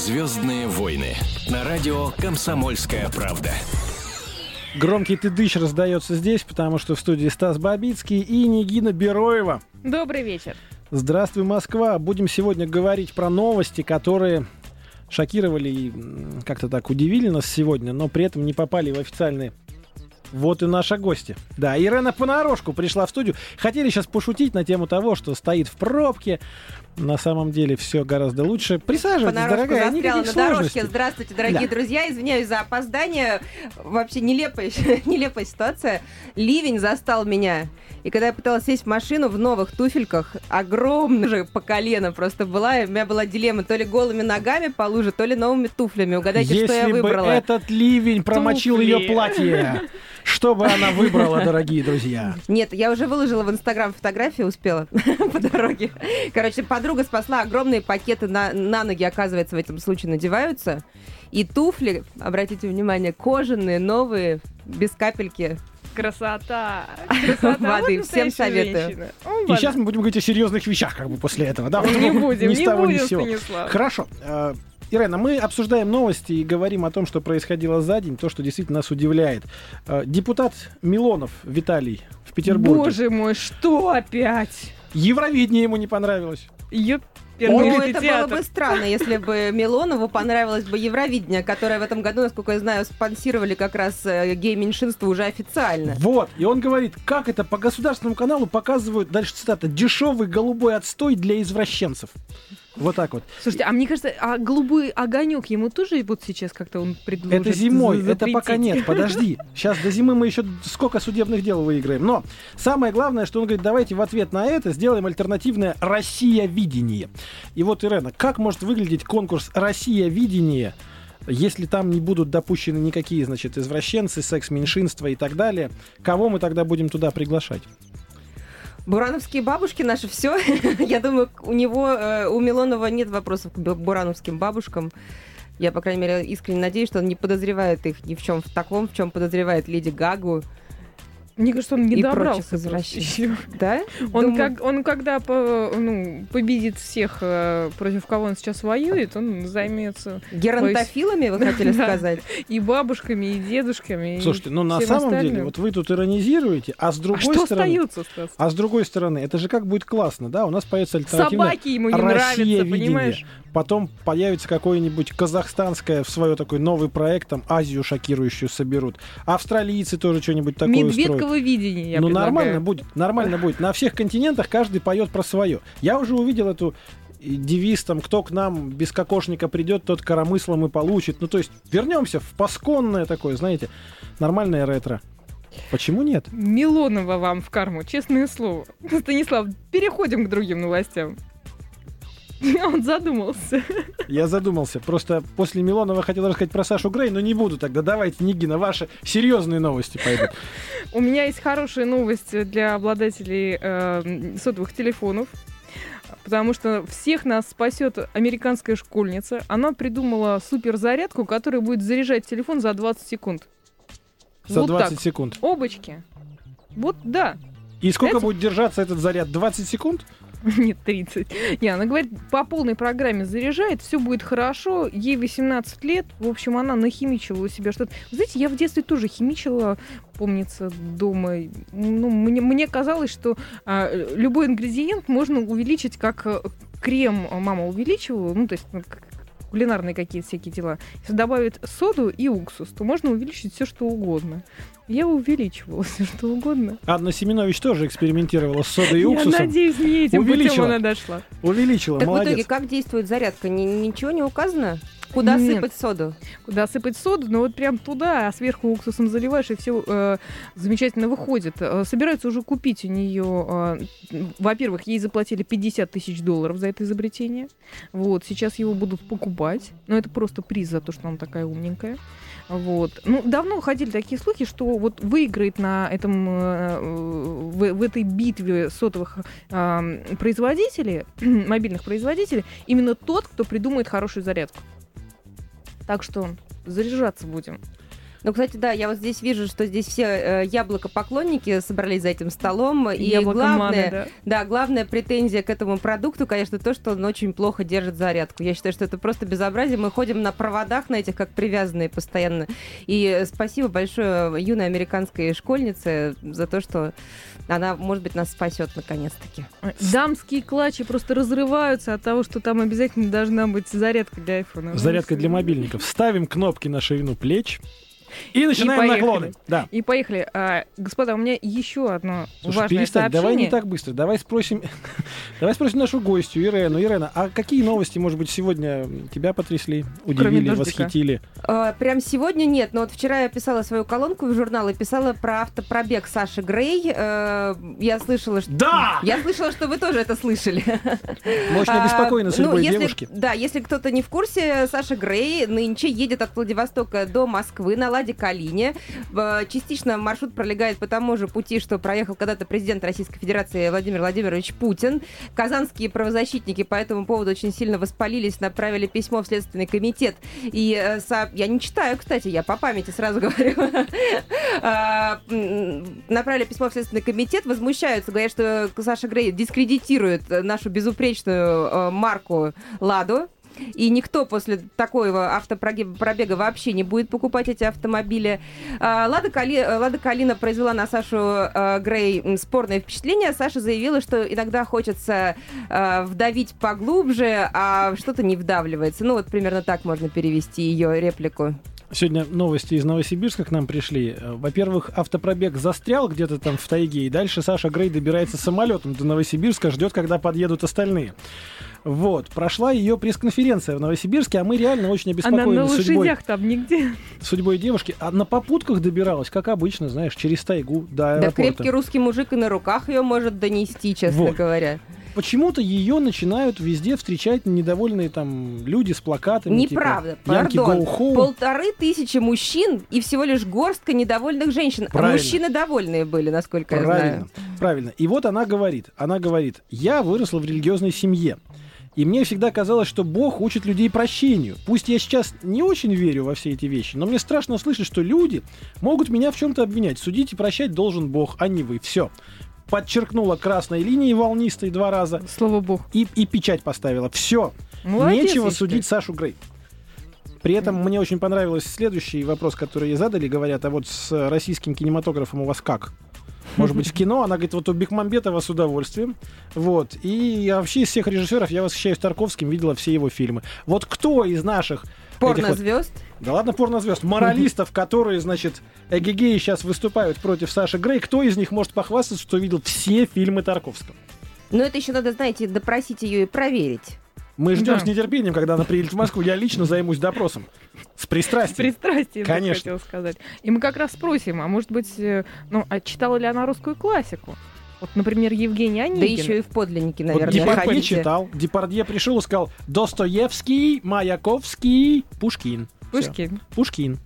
«Звездные войны» на радио «Комсомольская правда». Громкий тыдыщ раздается здесь, потому что в студии Стас Бабицкий и Нигина Бероева. Добрый вечер. Здравствуй, Москва. Будем сегодня говорить про новости, которые шокировали и как-то так удивили нас сегодня, но при этом не попали в официальные вот и наши гости. Да, Ирена понарошку пришла в студию. Хотели сейчас пошутить на тему того, что стоит в пробке, на самом деле все гораздо лучше. Присаживайтесь, дорогая, застряла на дорожке. Здравствуйте, дорогие да. друзья. Извиняюсь за опоздание. Вообще нелепая, нелепая ситуация. Ливень застал меня. И когда я пыталась сесть в машину в новых туфельках, огромная же по колено просто была, и у меня была дилемма то ли голыми ногами по луже, то ли новыми туфлями. Угадайте, Если что я выбрала. бы этот ливень промочил Туфли. ее платье, что бы она выбрала, дорогие друзья? Нет, я уже выложила в Инстаграм фотографии, успела по дороге. Короче, подруга спасла огромные пакеты на, на ноги, оказывается, в этом случае надеваются. И туфли, обратите внимание, кожаные, новые, без капельки Красота! Красота! Воды. Вот Всем советую. женщина. О, И сейчас мы будем говорить о серьезных вещах, как бы после этого. Да, Не будем, с не ни будем, с сего. Станислав. Хорошо. Ирена, мы обсуждаем новости и говорим о том, что происходило за день, то, что действительно нас удивляет. Э, Депутат Милонов Виталий в Петербурге. Боже мой, что опять? Евровидение ему не понравилось. Ёперный Ну, это было бы странно, если бы Милонову понравилось бы Евровидение, которое в этом году, насколько я знаю, спонсировали как раз э, гей-меньшинство уже официально. Вот. И он говорит, как это по государственному каналу показывают, дальше цитата, дешевый голубой отстой для извращенцев. Вот так вот. Слушайте, а мне кажется, а голубой огонек ему тоже вот сейчас как-то он предложит Это зимой, за- это пока запретить? нет, подожди. Сейчас до зимы мы еще сколько судебных дел выиграем. Но самое главное, что он говорит, давайте в ответ на это сделаем альтернативное «Россия-видение». И вот, Ирена, как может выглядеть конкурс «Россия-видение», если там не будут допущены никакие, значит, извращенцы, секс-меньшинства и так далее, кого мы тогда будем туда приглашать? Бурановские бабушки наши все. Я думаю, у него, э, у Милонова нет вопросов к бу- бурановским бабушкам. Я, по крайней мере, искренне надеюсь, что он не подозревает их ни в чем в таком, в чем подозревает Леди Гагу. Мне кажется, он не И добрался. ещё. Да? Он, Думаю, как, он когда по- ну, победит всех, э, против кого он сейчас воюет, он займется Геронтофилами, вы хотели сказать? и бабушками, и дедушками. и Слушайте, ну на самом деле, вот вы тут иронизируете, а с а другой стороны... А с другой стороны, это же как будет классно, да? У нас появится альтернативная Собаки ему не нравятся, понимаешь? Потом появится какое-нибудь казахстанское в свое такой новый проект, там Азию шокирующую соберут. Австралийцы тоже что-нибудь такое устроят. Медведково видение, я ну предлагаю. нормально будет, нормально будет. На всех континентах каждый поет про свое. Я уже увидел эту э, девиз там, кто к нам без кокошника придет, тот коромыслом и получит. Ну, то есть вернемся в пасконное такое, знаете, нормальное ретро. Почему нет? Милонова вам в карму, честное слово. Станислав, переходим к другим новостям. Он задумался. Я задумался. Просто после Милонова хотел рассказать про Сашу Грей, но не буду тогда. Давайте, Нигина, ваши серьезные новости пойдут. У меня есть хорошая новость для обладателей э, сотовых телефонов. Потому что всех нас спасет американская школьница. Она придумала суперзарядку, которая будет заряжать телефон за 20 секунд. За Вот 20 так. секунд. Обочки. Вот да. И сколько будет держаться этот заряд? 20 секунд? Нет, 30. Не, она говорит, по полной программе заряжает, все будет хорошо. Ей 18 лет. В общем, она нахимичила у себя что-то. Знаете, я в детстве тоже химичила, помнится, дома. Ну, мне, мне казалось, что а, любой ингредиент можно увеличить, как э, крем мама увеличивала, ну, то есть ну, как кулинарные какие-то всякие дела. Если добавить соду и уксус, то можно увеличить все, что угодно. Я увеличивала все, что угодно. Анна Семенович тоже экспериментировала с содой и Я уксусом. надеюсь, не этим путем Увеличила. она дошла. Увеличила, Так в молодец. итоге, как действует зарядка? Ни- ничего не указано? Куда Нет. сыпать соду? куда сыпать соду, но вот прям туда, а сверху уксусом заливаешь, и все замечательно выходит. Э, собираются уже купить у нее, э, во-первых, ей заплатили 50 тысяч долларов за это изобретение. Вот, сейчас его будут покупать. Но это просто приз за то, что она такая умненькая. Вот. Ну, давно ходили такие слухи, что вот выиграет на этом, э, в, в этой битве сотовых э, производителей, мобильных производителей, именно тот, кто придумает хорошую зарядку. Так что заряжаться будем. Ну, кстати, да, я вот здесь вижу, что здесь все э, яблоко-поклонники собрались за этим столом. И Яблокоманы, главное, да. да, главная претензия к этому продукту, конечно, то, что он очень плохо держит зарядку. Я считаю, что это просто безобразие. Мы ходим на проводах на этих, как привязанные постоянно. И спасибо большое юной американской школьнице за то, что она, может быть, нас спасет наконец-таки. Дамские клатчи просто разрываются от того, что там обязательно должна быть зарядка для айфона. Зарядка для мобильников. Ставим кнопки на ширину плеч и начинаем поехали. наклоны. Да. И поехали. А, господа, у меня еще одно Слушай, важное перестань, сообщение. давай не так быстро. Давай спросим, давай спросим нашу гостью Ирену. Ирена, а какие новости, может быть, сегодня тебя потрясли, удивили, восхитили? Э, Прям сегодня нет, но вот вчера я писала свою колонку в журнал и писала про автопробег Саши Грей. Э, Я слышала, что... Да! Я слышала, что вы тоже это слышали. Мы очень А, обеспокоены ну, судьбой если- девушки. Да, если кто-то не в курсе, Саша Грей нынче едет от Владивостока до Москвы на Ладе Калине. Частично маршрут пролегает по тому же пути, что проехал когда-то президент Российской Федерации Владимир Владимирович Путин. Казанские правозащитники по этому поводу очень сильно воспалились, направили письмо в Следственный комитет. И э, со- я не читаю, кстати, я по памяти сразу говорю. А, Направили письмо в Следственный комитет, возмущаются, говорят, что Саша Грей дискредитирует нашу безупречную э, марку «Ладу». И никто после такого автопробега вообще не будет покупать эти автомобили. А, Лада, Кали... Лада Калина произвела на Сашу э, Грей спорное впечатление. Саша заявила, что иногда хочется э, вдавить поглубже, а что-то не вдавливается. Ну вот примерно так можно перевести ее реплику. Сегодня новости из Новосибирска к нам пришли. Э, Во-первых, автопробег застрял где-то там в тайге, и дальше Саша Грей добирается самолетом до Новосибирска, ждет, когда подъедут остальные. Вот, прошла ее пресс-конференция в Новосибирске, а мы реально очень Она на обеспокоены судьбой, лошадях там нигде. судьбой девушки. А на попутках добиралась, как обычно, знаешь, через тайгу до Да аэропорта. крепкий русский мужик и на руках ее может донести, честно Вот. говоря. Почему-то ее начинают везде встречать недовольные там люди с плакатами. Неправда, типа, пардон. go home. Полторы тысячи мужчин и всего лишь горстка недовольных женщин. Правильно. А мужчины довольные были, насколько я Правильно, знаю. правильно. И вот она говорит, она говорит, я выросла в религиозной семье. И мне всегда казалось, что Бог учит людей прощению. Пусть я сейчас не очень верю во все эти вещи, но мне страшно слышать, что люди могут меня в чем-то обвинять. Судить и прощать должен Бог, а не вы. Все. Подчеркнула красной линией волнистой два раза Слава богу. и, и печать поставила. Все. Молодец, Нечего судить Сашу Грей. При этом мне очень понравился следующий вопрос, который ей задали. Говорят, а вот с российским кинематографом у вас как? Может быть, в кино? Она говорит, вот у Бекмамбетова с удовольствием. Вот. И вообще из всех режиссеров я восхищаюсь Тарковским, видела все его фильмы. Вот кто из наших этих вот- Порнозвезд. да ладно, порнозвезд. Моралистов, которые, значит, эгегеи сейчас выступают против Саши Грей, кто из них может похвастаться, что видел все фильмы Тарковского? Но это еще надо, знаете, допросить ее и проверить. Мы ждем Да. с нетерпением, когда она приедет в Москву. Я лично займусь допросом. С С пристрастием. пристрастием, я Конечно. хотела сказать. И мы как раз спросим, а может быть, э, ну, а читала ли она русскую классику? Вот, например, Евгений Онегин. Да еще и в подлиннике, Вот наверное, Депардье ходите. читал. Депардье пришел и сказал Достоевский, Маяковский, Пушкин. Пушкин. Пушкин.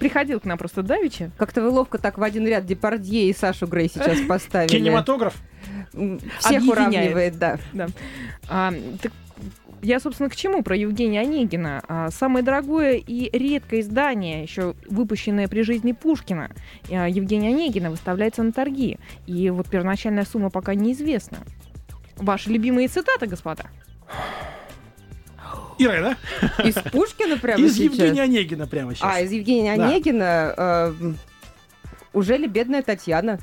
Приходил к нам просто Давича. Как-то вы ловко так в один ряд Депардье и Сашу Грей сейчас поставили. Кинематограф. Всех уравнивает, да. А, так я, собственно, к чему про Евгения Онегина? А, самое дорогое и редкое издание, еще выпущенное при жизни Пушкина, а, Евгения Онегина, выставляется на торги. И вот первоначальная сумма пока неизвестна. Ваши любимые цитаты, господа? Ирена. Из Пушкина прямо Из сейчас? Евгения Онегина прямо сейчас. А, из Евгения Да. Онегина э, уже ли бедная Татьяна?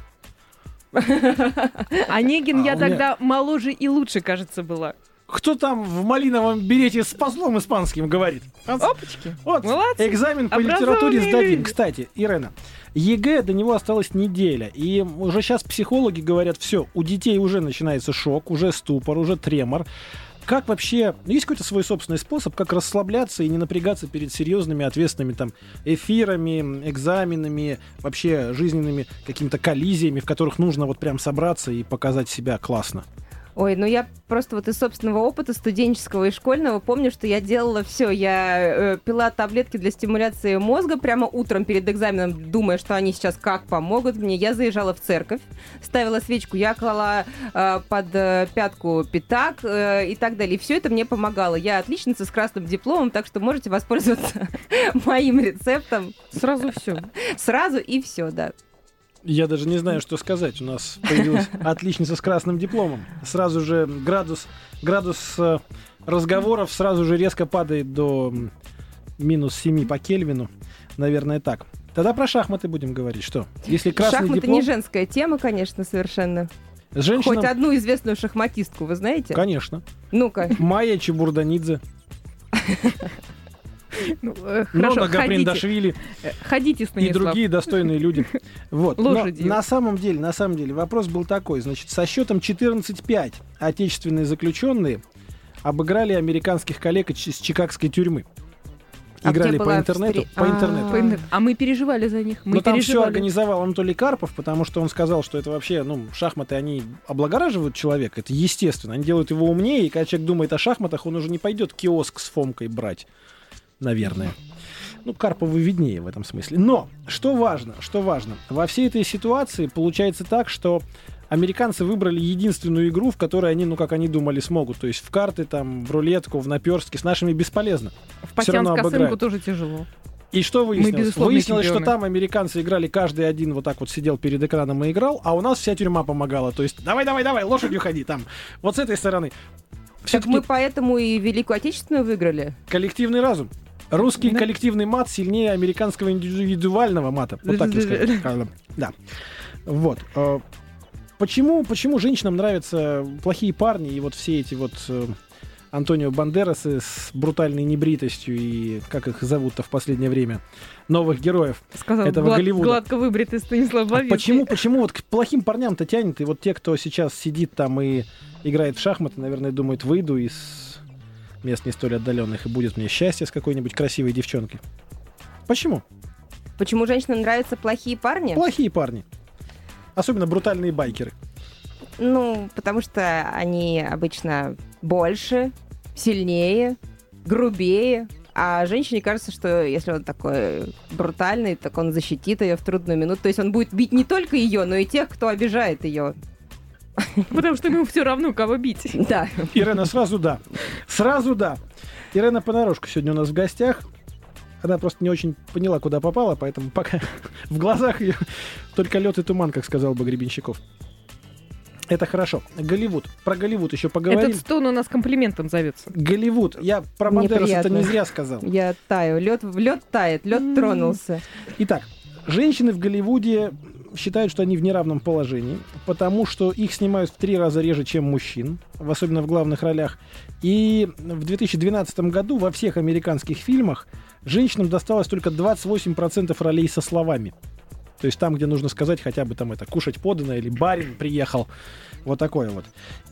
Онегин А, я у меня- тогда моложе и лучше, кажется, была. Кто там в малиновом берете с послом испанским говорит? Опачки. Вот, Молодцы. экзамен по литературе сдадим. люди. Кстати, Ирена, ЕГЭ до него осталась неделя. И уже сейчас психологи говорят, все, у детей уже начинается шок, уже ступор, уже тремор. Как вообще, ну, есть какой-то свой собственный способ, как расслабляться и не напрягаться перед серьезными, ответственными там эфирами, экзаменами, вообще жизненными какими-то коллизиями, в которых нужно вот прям собраться и показать себя классно? Ой, ну я просто вот из собственного опыта студенческого и школьного помню, что я делала все. Я э, пила таблетки для стимуляции мозга прямо утром перед экзаменом, думая, что они сейчас как помогут мне. Я заезжала в церковь, ставила свечку, я клала э, под э, пятку пятак э, и так далее. И все это мне помогало. Я отличница с красным дипломом, так что можете воспользоваться моим рецептом Сразу все. сразу и все, да. Я даже не знаю, что сказать. У нас появилась отличница с красным дипломом. Сразу же градус, градус э, разговоров сразу же резко падает до минус 7 по Кельвину. Наверное, так. Тогда про шахматы будем говорить. Что? Если красный Шахматы диплом... не женская тема, конечно, совершенно. женщинам- Хоть одну известную шахматистку вы знаете? Конечно. Ну-ка. Майя Чебурданидзе, Ну, э, хорошо, Нона ходите. Гаприндашвили Э, Ходите, и Станислав. другие достойные люди. Вот. Но на самом деле, на самом деле, вопрос был такой. Значит, со счетом 14-5 отечественные заключенные обыграли американских коллег из чикагской тюрьмы. А Играли по интернету. встре- По А. интернету. По интернету. А мы переживали за них. Мы Но там все организовал Анатолий Карпов, потому что он сказал, что это вообще, ну, шахматы, они облагораживают человека, это естественно. Они делают его умнее, и когда человек думает о шахматах, он уже не пойдет киоск с Фомкой брать, наверное. Ну, Карпову виднее в этом смысле. Но, что важно, что важно, во всей этой ситуации получается так, что американцы выбрали единственную игру, в которой они, ну, как они думали, смогут. То есть в карты, там, в рулетку, в наперстки. С нашими бесполезно. В всё равно патиан с косынку обыграют. тоже тяжело. И что выяснилось? безусловные Выяснилось, что чемпионы. там американцы играли, каждый один вот так вот сидел перед экраном и играл, а у нас вся тюрьма помогала. То есть, давай, давай, давай, лошадью ходи там. Вот с этой стороны. Так мы поэтому и Великую Отечественную выиграли. коллективный разум. Русский Да. коллективный мат сильнее американского индивидуального мата. Вот так я скажу. Да. Вот. Э, Почему, почему женщинам нравятся плохие парни и вот все эти вот э, Антонио Бандерасы с брутальной небритостью и как их зовут-то в последнее время? Новых героев. Сказал Этого глад- Голливуда. гладко выбритый Станислав А Лавинский. почему, почему вот к плохим парням-то тянет? И вот те, кто сейчас сидит там и играет в шахматы, наверное, думают, выйду из мест не столь отдаленных и будет мне счастье с какой-нибудь красивой девчонкой. Почему? Почему женщинам нравятся плохие парни? Плохие парни. Особенно брутальные байкеры. Ну, потому что они обычно больше, сильнее, грубее. А женщине кажется, что если он такой брутальный, так он защитит ее в трудную минуту. То есть он будет бить не только ее, но и тех, кто обижает ее. Потому что ему все равно, кого бить. Да. Ирена, сразу да. Сразу да. Ирена Понарошка сегодня у нас в гостях. Она просто не очень поняла, куда попала, поэтому пока в глазах ее только лед и туман, как сказал бы Гребенщиков. Это хорошо. Голливуд. Про Голливуд еще поговорим. Этот стон у нас комплиментом зовется. Голливуд. Я про Бандерас это не зря сказал. Я таю. Лед, лед тает, лед тронулся. Итак, женщины в Голливуде считают, что они в неравном положении, потому что их снимают в три раза реже, чем мужчин, особенно в главных ролях. И в 2012 году во всех американских фильмах женщинам досталось только 28% ролей со словами. То есть там, где нужно сказать хотя бы там это кушать подано или барин приехал. Вот такое вот.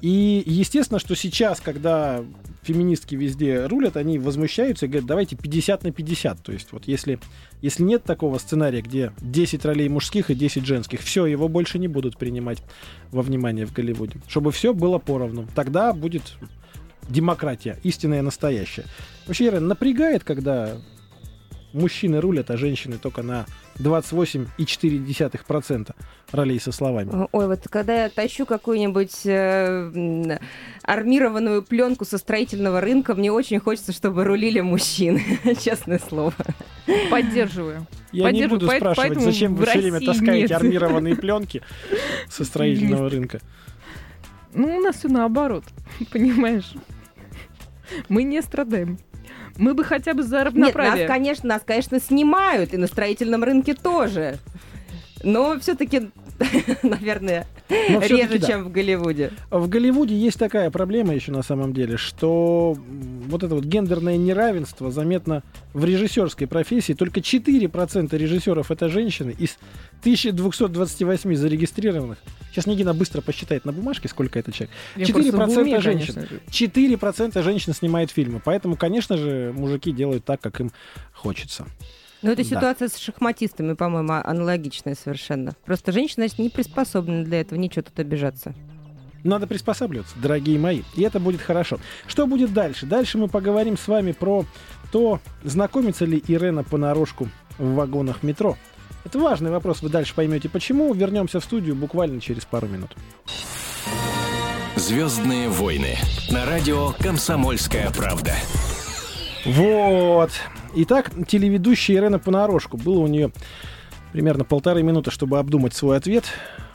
И естественно, что сейчас, когда феминистки везде рулят, они возмущаются и говорят, давайте 50 на 50. То есть вот если, если нет такого сценария, где 10 ролей мужских и 10 женских, все, его больше не будут принимать во внимание в Голливуде. Чтобы все было поровну. Тогда будет демократия, истинная настоящая. Вообще, Ира, напрягает, когда мужчины рулят, а женщины только на 28,4% ролей со словами. Ой, вот когда я тащу какую-нибудь э, армированную пленку со строительного рынка, мне очень хочется, чтобы рулили мужчины, честное слово. Поддерживаю. Я не буду спрашивать, поэтому зачем вы все время таскаете нет. армированные пленки со строительного рынка. Ну, у нас все наоборот, понимаешь? Мы не страдаем. Мы бы хотя бы за Нет, равноправие. нас, конечно, нас, конечно, снимают, и на строительном рынке тоже. Но все-таки, наверное, Но реже, да. чем в Голливуде. В Голливуде есть такая проблема еще на самом деле, что вот это вот гендерное неравенство заметно в режиссерской профессии. Только 4% режиссеров это женщины из 1228 зарегистрированных. Сейчас Нигина быстро посчитает на бумажке, сколько это человек. Я 4% просто в уме, женщин. конечно же. 4% женщин снимает фильмы. Поэтому, конечно же, мужики делают так, как им хочется. Но эта Да. ситуация с шахматистами, по-моему, аналогичная совершенно. Просто женщины, значит, не приспособлены для этого, ничего тут обижаться. Надо приспосабливаться, дорогие мои. И это будет хорошо. Что будет дальше? Дальше мы поговорим с вами про то, знакомится ли Ирена понарошку в вагонах метро. Это важный вопрос, вы дальше поймете почему. Вернемся в студию буквально через пару минут. Звездные войны на радио Комсомольская правда. Вот. Итак, телеведущая Ирена Понарошку. Было у нее примерно полторы минуты, чтобы обдумать свой ответ.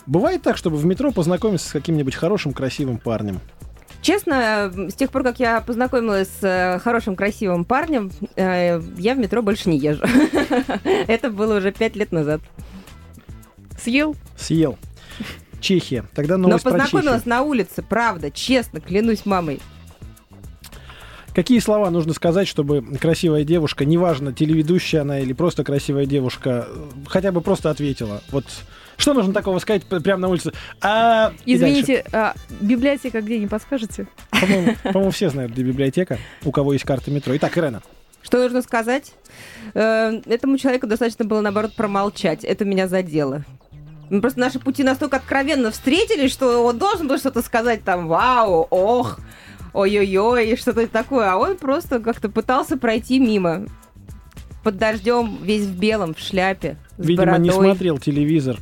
Бывает так, чтобы в метро познакомиться с каким-нибудь хорошим, красивым парнем? Честно, с тех пор, как я познакомилась с э, хорошим, красивым парнем, э, я в метро больше не езжу. Это было уже пять лет назад. Съел? Съел. Чехия. Тогда Но новость про познакомилась на улице, правда, честно, клянусь мамой. Какие слова нужно сказать, чтобы красивая девушка, неважно, телеведущая она или просто красивая девушка, э, хотя бы просто ответила? Вот что нужно такого сказать прямо на улице? А, Извините, а, библиотека где, не подскажете? По-моему, по-моему, все знают, где библиотека, у кого есть карта метро. Итак, Ирена. Что нужно сказать? Э, Этому человеку достаточно было, наоборот, промолчать. Это меня задело. Просто наши пути настолько откровенно встретились, что он должен был что-то сказать там «Вау! Ох! Ой-ой-ой!» и что-то такое. А он просто как-то пытался пройти мимо. Под дождем, весь в белом, в шляпе, с Видимо, не бородой. смотрел телевизор.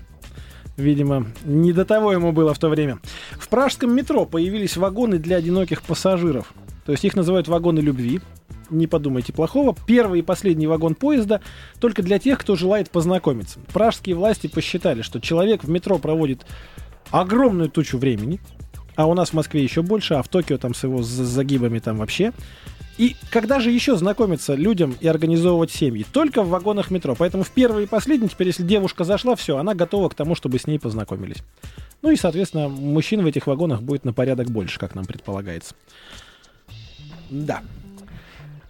Видимо, не до того ему было в то время. В пражском метро появились вагоны для одиноких пассажиров. То есть их называют вагоны любви. Не подумайте плохого. Первый и последний вагон поезда только для тех, кто желает познакомиться. Пражские власти посчитали, что человек в метро проводит огромную тучу времени, а у нас в Москве еще больше, а в Токио там с его загибами там вообще. И когда же еще знакомиться людям и организовывать семьи? Только в вагонах метро. Поэтому в первый и последний, теперь, если девушка зашла, все, она готова к тому, чтобы с ней познакомились. Ну и, соответственно, мужчин в этих вагонах будет на порядок больше, как нам предполагается. Да.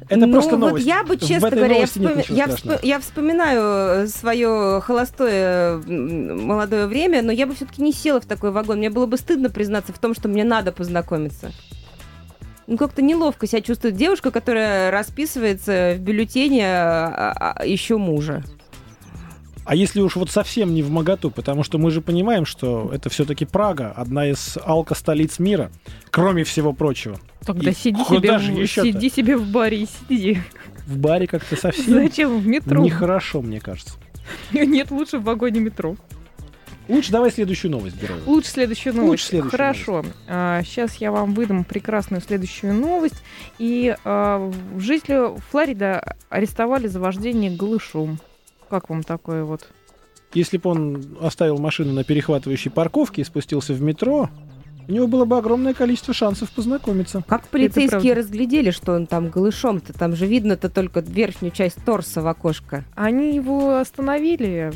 Это ну, просто вот новость. я бы, честно говоря, я, ничего я, вспо- я вспоминаю свое холостое молодое время, но я бы все-таки не села в такой вагон. Мне было бы стыдно признаться в том, что мне надо познакомиться. Ну, как-то неловко себя чувствует девушка, которая расписывается в бюллетене а, а, еще мужа. А если уж вот совсем не в моготу, потому что мы же понимаем, что это все-таки Прага, одна из алко-столиц мира, кроме всего прочего. Тогда И сиди себе, же в, сиди себе в баре и сиди. В баре как-то совсем Зачем в метро? нехорошо, мне кажется. Нет, лучше в вагоне метро. Лучше давай следующую новость, Герой. Лучше следующую новость. Лучше следующую Хорошо. сейчас я вам выдам прекрасную следующую новость. И а, жителя Флорида арестовали за вождение голышом. Как вам такое вот? Если бы он оставил машину на перехватывающей парковке и спустился в метро, у него было бы огромное количество шансов познакомиться. Как полицейские разглядели, что он там голышом-то? Там же видно-то только верхнюю часть торса в окошко. Они его остановили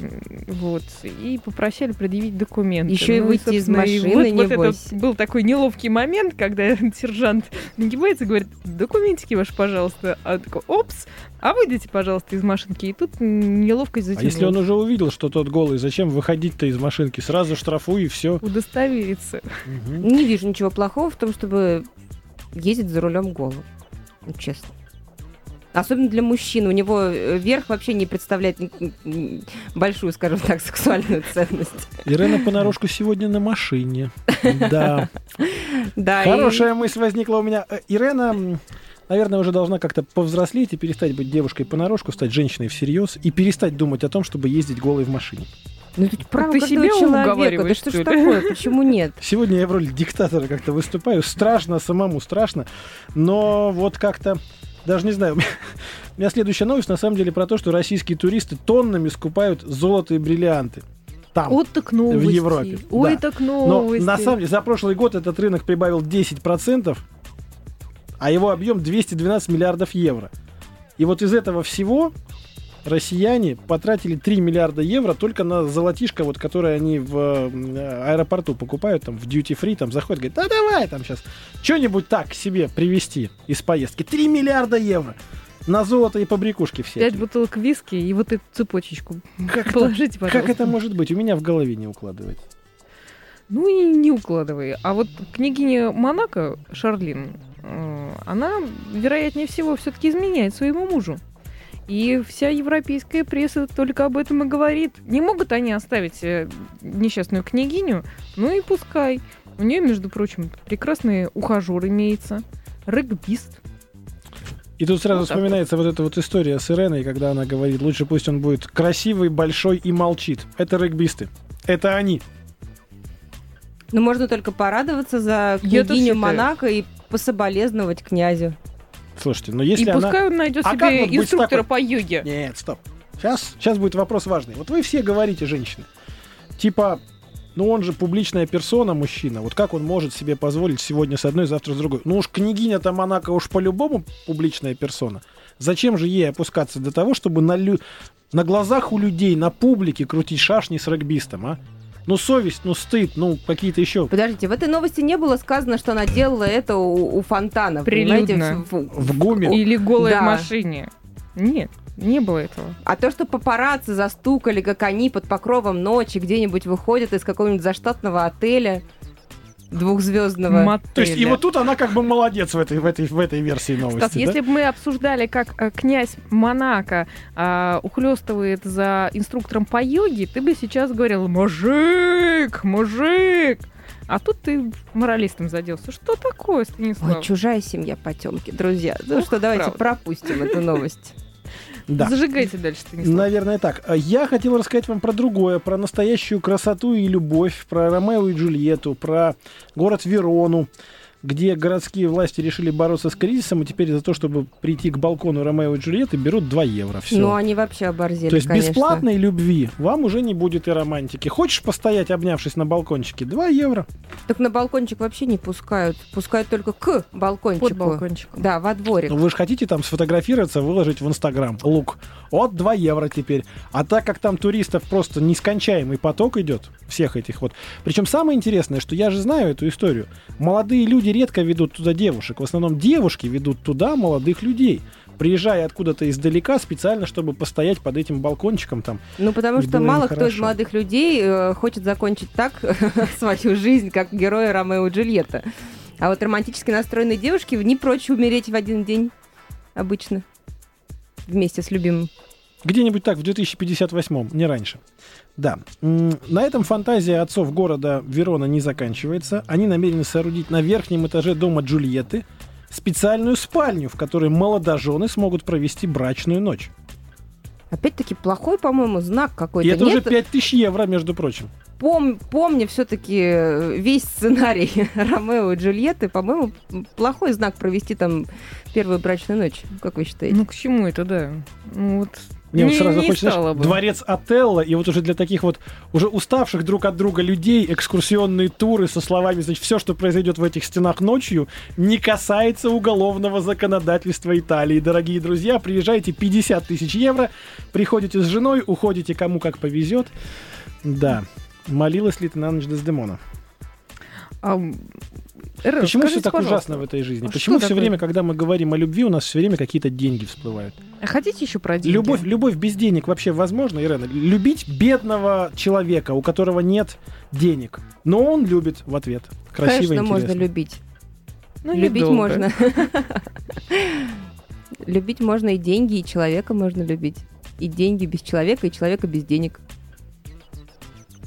вот, и попросили предъявить документы. Еще и Ну выйти из и машины, вот, вот небось. это был такой неловкий момент, когда сержант нагибается и говорит, документики ваши, пожалуйста. А он такой, опс, а выйдите, пожалуйста, из машинки. И тут неловкость А затянулась. если он уже увидел, что тот голый, зачем выходить-то из машинки? Сразу штрафуй и все. Удостовериться. Не вижу ничего плохого в том, чтобы ездить за рулем голым. Ну, честно. Особенно для мужчин. У него э, верх вообще не представляет большую, скажем так, сексуальную ценность. Ирена понарошку сегодня на машине. Да. Да, Хорошая мысль возникла у меня. Э, Ирена, наверное, уже должна как-то повзрослеть и перестать быть девушкой понарошку, стать женщиной всерьез и перестать думать о том, чтобы ездить голой в машине. Ну, это право ты себя человека. Да что ж такое? Почему нет? Сегодня я в роли диктатора как-то выступаю. Страшно, самому страшно. Но вот как-то, даже не знаю, у меня, следующая новость на самом деле про то, что российские туристы тоннами скупают золото и бриллианты. Там. Вот так новости. Европе, Ой, да. так Но новости. на самом деле за прошлый год этот рынок прибавил 10%, а его объем 212 миллиардов евро. И вот из этого всего россияне потратили 3 миллиарда евро только на золотишко, вот, которое они в аэропорту покупают, там, в duty free, там, заходят, говорят, да давай там сейчас что-нибудь так себе привезти из поездки. 3 миллиарда евро на золото и побрякушки все. Пять бутылок виски и вот эту цепочечку. Как это- Положите, пожалуйста. Как это может быть? У меня в голове не укладывается. Ну и не укладывай. А вот княгиня Монако, Шарлин, э, она, вероятнее всего, все-таки изменяет своему мужу. И вся европейская пресса только об этом и говорит. Не могут они оставить э, несчастную княгиню, ну и пускай. У нее, между прочим, прекрасный ухажер имеется, регбист. И тут сразу Вот вспоминается вот эта вот история с Иреной, когда она говорит, лучше пусть он будет красивый, большой и молчит. Это регбисты. Это они. Ну, можно только порадоваться за княгиню. Монако и пособолезновать князю. Слушайте, но если и она... пускай он найдет А себе вот инструктора такой? по йоге. Нет, стоп. Сейчас, сейчас будет вопрос важный. Вот вы все говорите, женщины, типа, ну он же публичная персона, мужчина. Вот как он может себе позволить сегодня с одной, завтра с другой? Ну уж княгиня-то Монако уж по-любому публичная персона. Зачем же ей опускаться до того, чтобы на, лю- на глазах у людей, на публике крутить шашни с регбистом, а? Ну совесть, ну стыд, ну какие-то еще... Подождите, в этой новости не было сказано, что она делала это у, у фонтана. Прилюдно. в- В гуме. Или голая Да. в машине. Нет, не было этого. А то, что папарацци застукали, как они под покровом ночи где-нибудь выходят из какого-нибудь заштатного отеля двухзвездного. Мотеля. То есть и вот тут она как бы молодец в этой, в этой, в этой версии новости. Стас, да? если бы мы обсуждали, как э, князь Монако а, ухлёстывает за инструктором по йоге, ты бы сейчас говорил «Мужик! Мужик!» А тут ты моралистом заделся. Что такое, Станислав? Ой, чужая семья потемки, друзья. Ну Ох, что, давайте правда. пропустим эту новость. Да. Зажигайте дальше, Станислав. Наверное, так. Я хотел рассказать вам про другое, про настоящую красоту и любовь, про Ромео и Джульетту, про город Верону, где городские власти решили бороться с кризисом, и теперь за то, чтобы прийти к балкону Ромео и Джульетты, берут 2 евро. Все. Ну, они вообще оборзели, То есть конечно. бесплатной любви вам уже не будет и романтики. Хочешь постоять, обнявшись на балкончике? 2 евро. Так на балкончик вообще не пускают. Пускают только к балкончику. Под балкончиком. Да, во дворик. Ну, вы же хотите там сфотографироваться, выложить в Инстаграм. Лук. Вот 2 евро теперь. А так как там туристов просто нескончаемый поток идет, всех этих вот. Причем самое интересное, что я же знаю эту историю. Молодые люди редко ведут туда девушек. В основном девушки ведут туда молодых людей. Приезжая откуда-то издалека специально, чтобы постоять под этим балкончиком там. Ну, потому что мало кто из молодых людей э, хочет закончить так свою жизнь, как герои Ромео и Джульетта. А вот романтически настроенные девушки не прочь умереть в один день обычно вместе с любимым. Где-нибудь так, в 2058, не раньше. Да. На этом фантазия отцов города Верона не заканчивается. Они намерены соорудить на верхнем этаже дома Джульетты специальную спальню, в которой молодожены смогут провести брачную ночь. Опять-таки плохой, по-моему, знак И какой-то. это уже Нет, 5000 евро, между прочим. пом- помни все-таки весь сценарий Ромео и Джульетты, по-моему, плохой знак провести там первую брачную ночь. Как вы считаете? Ну, к чему это, да? Ну, вот Мне вот не- сразу не хочется, знаешь, бы. дворец Отелло, и вот уже для таких вот уже уставших друг от друга людей экскурсионные туры со словами, значит, все, что произойдет в этих стенах ночью, не касается уголовного законодательства Италии. Дорогие друзья, приезжайте 50 тысяч евро, приходите с женой, уходите кому как повезет. Да. Молилась ли ты на ночь Дездемона? А, Эр, Почему все так пожалуйста, ужасно в этой жизни? а Почему все такое? время, когда мы говорим о любви, у нас все время какие-то деньги всплывают? а хотите еще про деньги? Любовь, любовь без денег вообще возможно, Ирена? Любить бедного человека, у которого нет денег, но он любит в ответ. Красиво, Конечно, можно интересно. любить. Ну, любить недолго. можно. Любить можно и деньги, и человека можно любить. И деньги без человека, и человека без денег.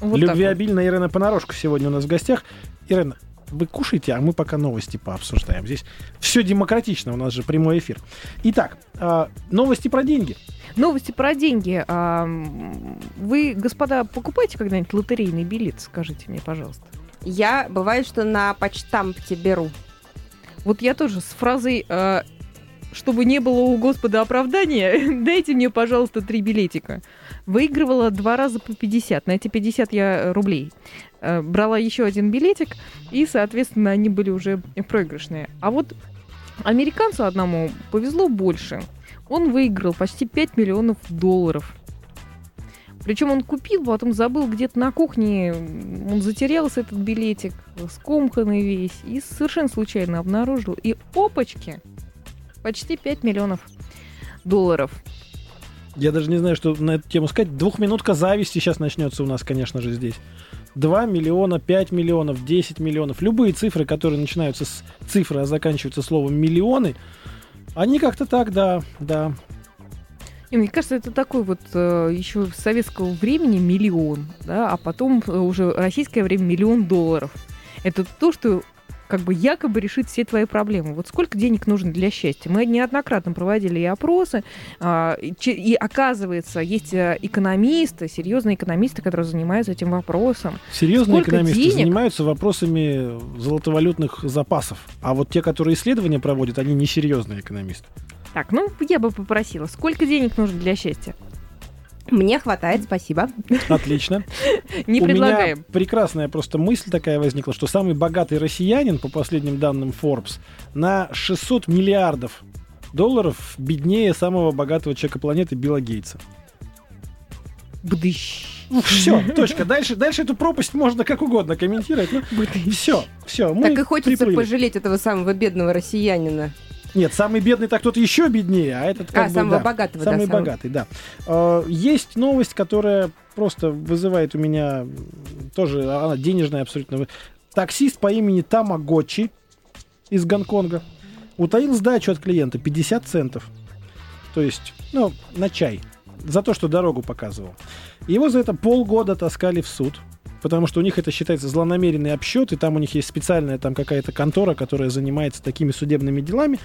Вот так вот. Любвеобильная Ирена Понарошка сегодня у нас в гостях. Ирена, вы кушайте, а мы пока новости пообсуждаем. Здесь все демократично, у нас же прямой эфир. Итак, а, новости про деньги. Новости про деньги. А, вы, господа, покупаете когда-нибудь лотерейный билет? Скажите мне, пожалуйста. Я, бывает, что на почтамте беру. Вот я тоже с фразой а, «Чтобы не было у Господа оправдания, дайте мне, пожалуйста, три билетика». Выигрывала два раза по 50. На эти 50 я э, рублей. Э, Брала еще один билетик, и, соответственно, они были уже проигрышные. А вот американцу одному повезло больше. Он выиграл почти 5 миллионов долларов. Причем он купил, потом забыл где-то на кухне, он затерялся этот билетик, скомканный весь, и совершенно случайно обнаружил. И опачки! Почти 5 миллионов долларов. Я даже не знаю, что на эту тему сказать. Двухминутка зависти сейчас начнется у нас, конечно же, здесь. 2 миллиона, 5 миллионов, 10 миллионов. Любые цифры, которые начинаются с цифры, а заканчиваются словом миллионы, они как-то так, да, да. И мне кажется, это такой вот э, еще советского времени миллион, да, а потом уже российское время миллион долларов. Это то, что как бы якобы решит все твои проблемы. Вот сколько денег нужно для счастья? Мы неоднократно проводили и опросы, а, и, оказывается, есть э, экономисты, серьезные экономисты, которые занимаются этим вопросом. Серьезные Сколько экономисты денег? занимаются вопросами золотовалютных запасов. А вот те, которые исследования проводят, они несерьезные экономисты. Так, ну я бы попросила, сколько денег нужно для счастья? Мне хватает, спасибо. Отлично. Не У предлагаем. меня прекрасная просто мысль такая возникла, что самый богатый россиянин, по последним данным Forbes, на 600 миллиардов долларов беднее самого богатого человека планеты Билла Гейтса. Бдыщ. Все, точка. Дальше, дальше эту пропасть можно как угодно комментировать. Ну, все, все. Так и хочется приплыли. пожалеть этого самого бедного россиянина. Нет, самый бедный так кто-то еще беднее, а этот как а, бы, самого да, богатого, Самый да. самого- богатый, да. Э, Есть новость, которая просто вызывает у меня тоже, она денежная абсолютно. Таксист по имени Тамагочи из Гонконга утаил сдачу от клиента 50 центов. То есть, ну, на чай. За то, что дорогу показывал. Его за это полгода таскали в суд. Потому что у них это считается злонамеренный обсчет, и там у них есть специальная там какая-то контора, которая занимается такими судебными делами.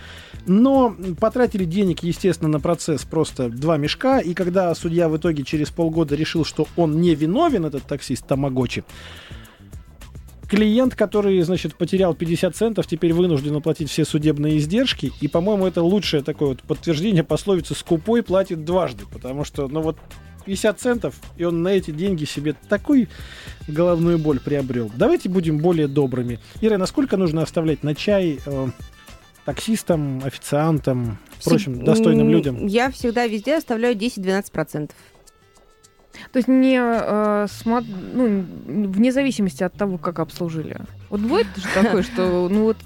Но потратили денег, естественно, на процесс просто два мешка. И когда судья в итоге через полгода решил, что он не виновен, этот таксист Тамагочи, клиент, который, значит, потерял 50 центов, теперь вынужден оплатить все судебные издержки. И, по-моему, это лучшее такое вот подтверждение пословицы «скупой платит дважды». Потому что, ну вот, 50 центов, и он на эти деньги себе такой головную боль приобрел. Давайте будем более добрыми. Ира, насколько нужно оставлять на чай э, таксистам, официантам, прочим Всег- достойным людям? Я всегда везде оставляю 10-12%. То есть не э, смо- ну, вне зависимости от того, как обслужили. Вот бывает же такое, что ну вот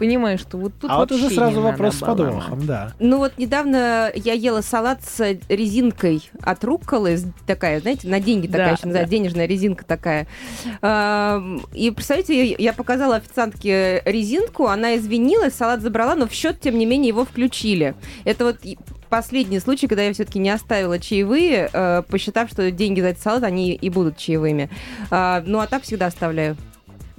понимаешь, что вот тут а вот уже сразу вопрос с подвохом, да. Ну вот недавно я ела салат с резинкой от рукколы, такая, знаете, на деньги такая Да, еще называется, денежная резинка такая. И представляете, я- показала официантке резинку, она извинилась, салат забрала, но в счет, тем не менее, его включили. Это вот последний случай, когда я все-таки не оставила чаевые, э, посчитав, что деньги за этот салат, они и будут чаевыми. А, Ну а так всегда оставляю.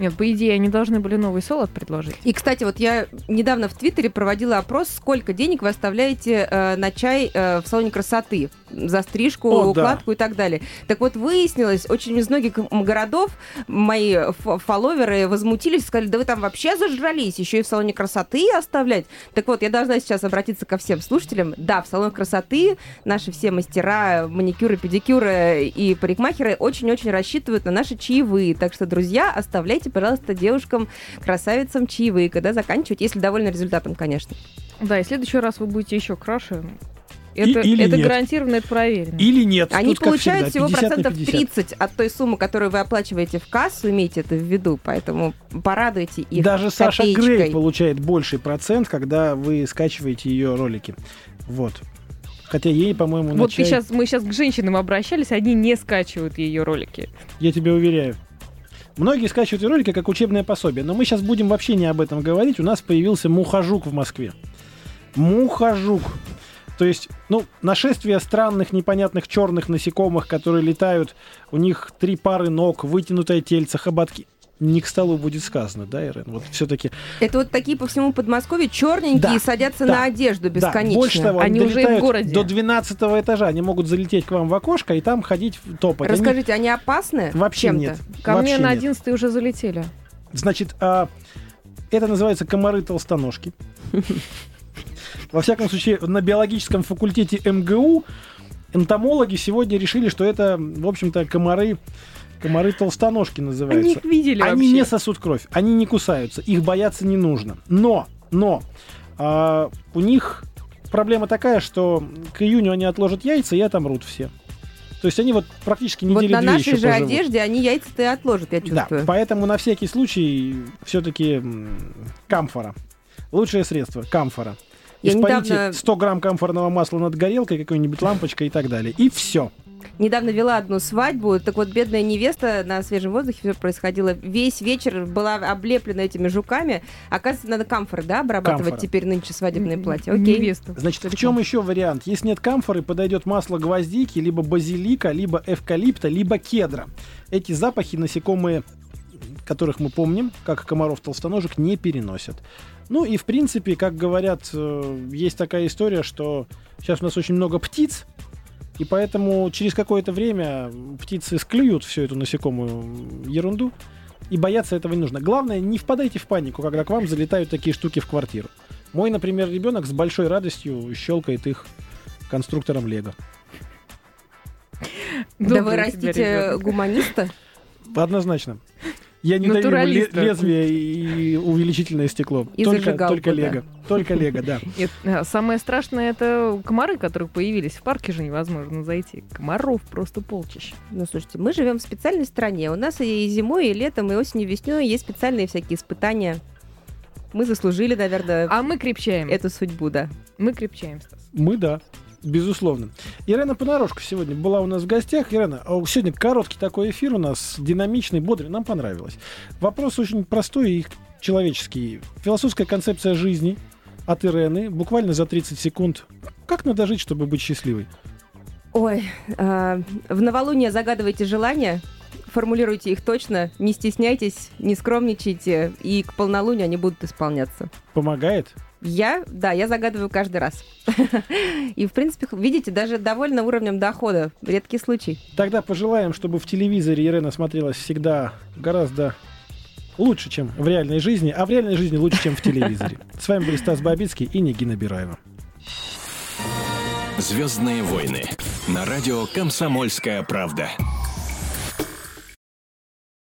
Нет, по идее, они должны были новый салат предложить. И, кстати, вот я недавно в Твиттере проводила опрос, сколько денег вы оставляете э, на чай э, в салоне красоты за стрижку, О, да. укладку и так далее. Так вот, выяснилось, очень из многих городов мои фолловеры возмутились, сказали, да вы там вообще зажрались, еще и в салоне красоты оставлять. Так вот, я должна сейчас обратиться ко всем слушателям. Да, в салон красоты наши все мастера маникюры, педикюры и парикмахеры очень-очень рассчитывают на наши чаевые. Так что, друзья, оставляйте, пожалуйста, девушкам, красавицам чаевые, когда заканчивать, если довольны результатом, конечно. Да, и в следующий раз вы будете еще краше. Это, или это нет. гарантированно, это проверено. Или нет. Они Тут, получают всегда, всего 50 на процентов 50. 30 от той суммы, которую вы оплачиваете в кассу, имейте это в виду, поэтому порадуйте их Даже Саша копеечкой. Грей получает больший процент, когда вы скачиваете ее ролики. Вот. Хотя ей, по-моему, Вот ты чай- сейчас, мы сейчас к женщинам обращались, они не скачивают ее ролики. Я тебе уверяю. Многие скачивают ролики как учебное пособие, но мы сейчас будем вообще не об этом говорить. У нас появился мухожук в Москве. Мухожук. То есть, ну, нашествие странных, непонятных черных насекомых, которые летают, у них три пары ног, вытянутое тельце, хоботки. Не к столу будет сказано, да, Ирен? Вот все-таки. Это вот такие по всему Подмосковью черненькие Да, садятся да, на одежду бесконечно. Да, больше того, они, Они уже в городе. до 12 этажа. Они могут залететь к вам в окошко и там ходить в- топать. Они- Расскажите, они опасны Вообще чем-то? нет. Ко Вообще мне на нет. 11 уже залетели. Значит, а, это называется комары-толстоножки. Во всяком случае, на биологическом факультете МГУ энтомологи сегодня решили, что это, в общем-то, комары, комары-толстоножки Они называются. их видели Они вообще. не сосут кровь, они не кусаются, их бояться не нужно. Но, но, а, у них проблема такая, что к июню они отложат яйца и отомрут все. То есть они вот практически Вот недели на нашей же поживут. одежде они яйца-то и отложат, я Да, чувствую. поэтому на всякий случай все-таки камфора. Лучшее средство камфора. Я Испарите недавно- 100 грамм камфорного масла над горелкой, какой-нибудь лампочкой и так далее. И все. Недавно вела одну свадьбу, так вот бедная невеста на свежем воздухе все происходило. Весь вечер была облеплена этими жуками. Оказывается, надо камфоры, да, обрабатывать Камфора. теперь нынче свадебное платье. Окей. Невеста. Значит, в чем еще вариант? Если нет камфоры, подойдет масло гвоздики, либо базилика, либо эвкалипта, либо кедра. Эти запахи насекомые которых мы помним, как комаров-толстоножек, не переносят. Ну и, в принципе, как говорят, э, есть такая история, что сейчас у нас очень много птиц, и поэтому через какое-то время птицы склюют всю эту насекомую ерунду, и бояться этого не нужно. Главное, не впадайте в панику, когда к вам залетают такие штуки в квартиру. Мой, например, ребенок с большой радостью щелкает их конструктором Лего. Да вы растите гуманиста? Однозначно. Я не даю ему лезвие и увеличительное стекло. И только, только Лего. Только Лего, да. Нет, самое страшное это комары, которые появились. В парке же невозможно зайти. Комаров просто полчища. Ну, слушайте, мы живем в специальной стране. У нас и зимой, и летом, и осенью, и весной есть специальные всякие испытания. Мы заслужили, наверное, а мы крепчаем. эту судьбу, да. Мы крепчаем, Стас. Мы, да. Безусловно. Ирена Понарошка сегодня была у нас в гостях. Ирена, а сегодня короткий такой эфир у нас, динамичный, бодрый. Нам понравилось. Вопрос очень простой и человеческий. Философская концепция жизни от Ирены, буквально за 30 секунд. Как надо жить, чтобы быть счастливой? Ой, э, в новолуние загадывайте желания, формулируйте их точно, не стесняйтесь, не скромничайте, и к полнолунию они будут исполняться. Помогает? Я, да, я загадываю каждый раз. И, в принципе, видите, даже довольно уровнем дохода. Редкий случай. Тогда пожелаем, чтобы в телевизоре Ирена смотрелась всегда гораздо лучше, чем в реальной жизни, а в реальной жизни лучше, чем в телевизоре. С вами был Стас Бабицкий и Нигина Бираева. Звездные войны на радио «Комсомольская правда».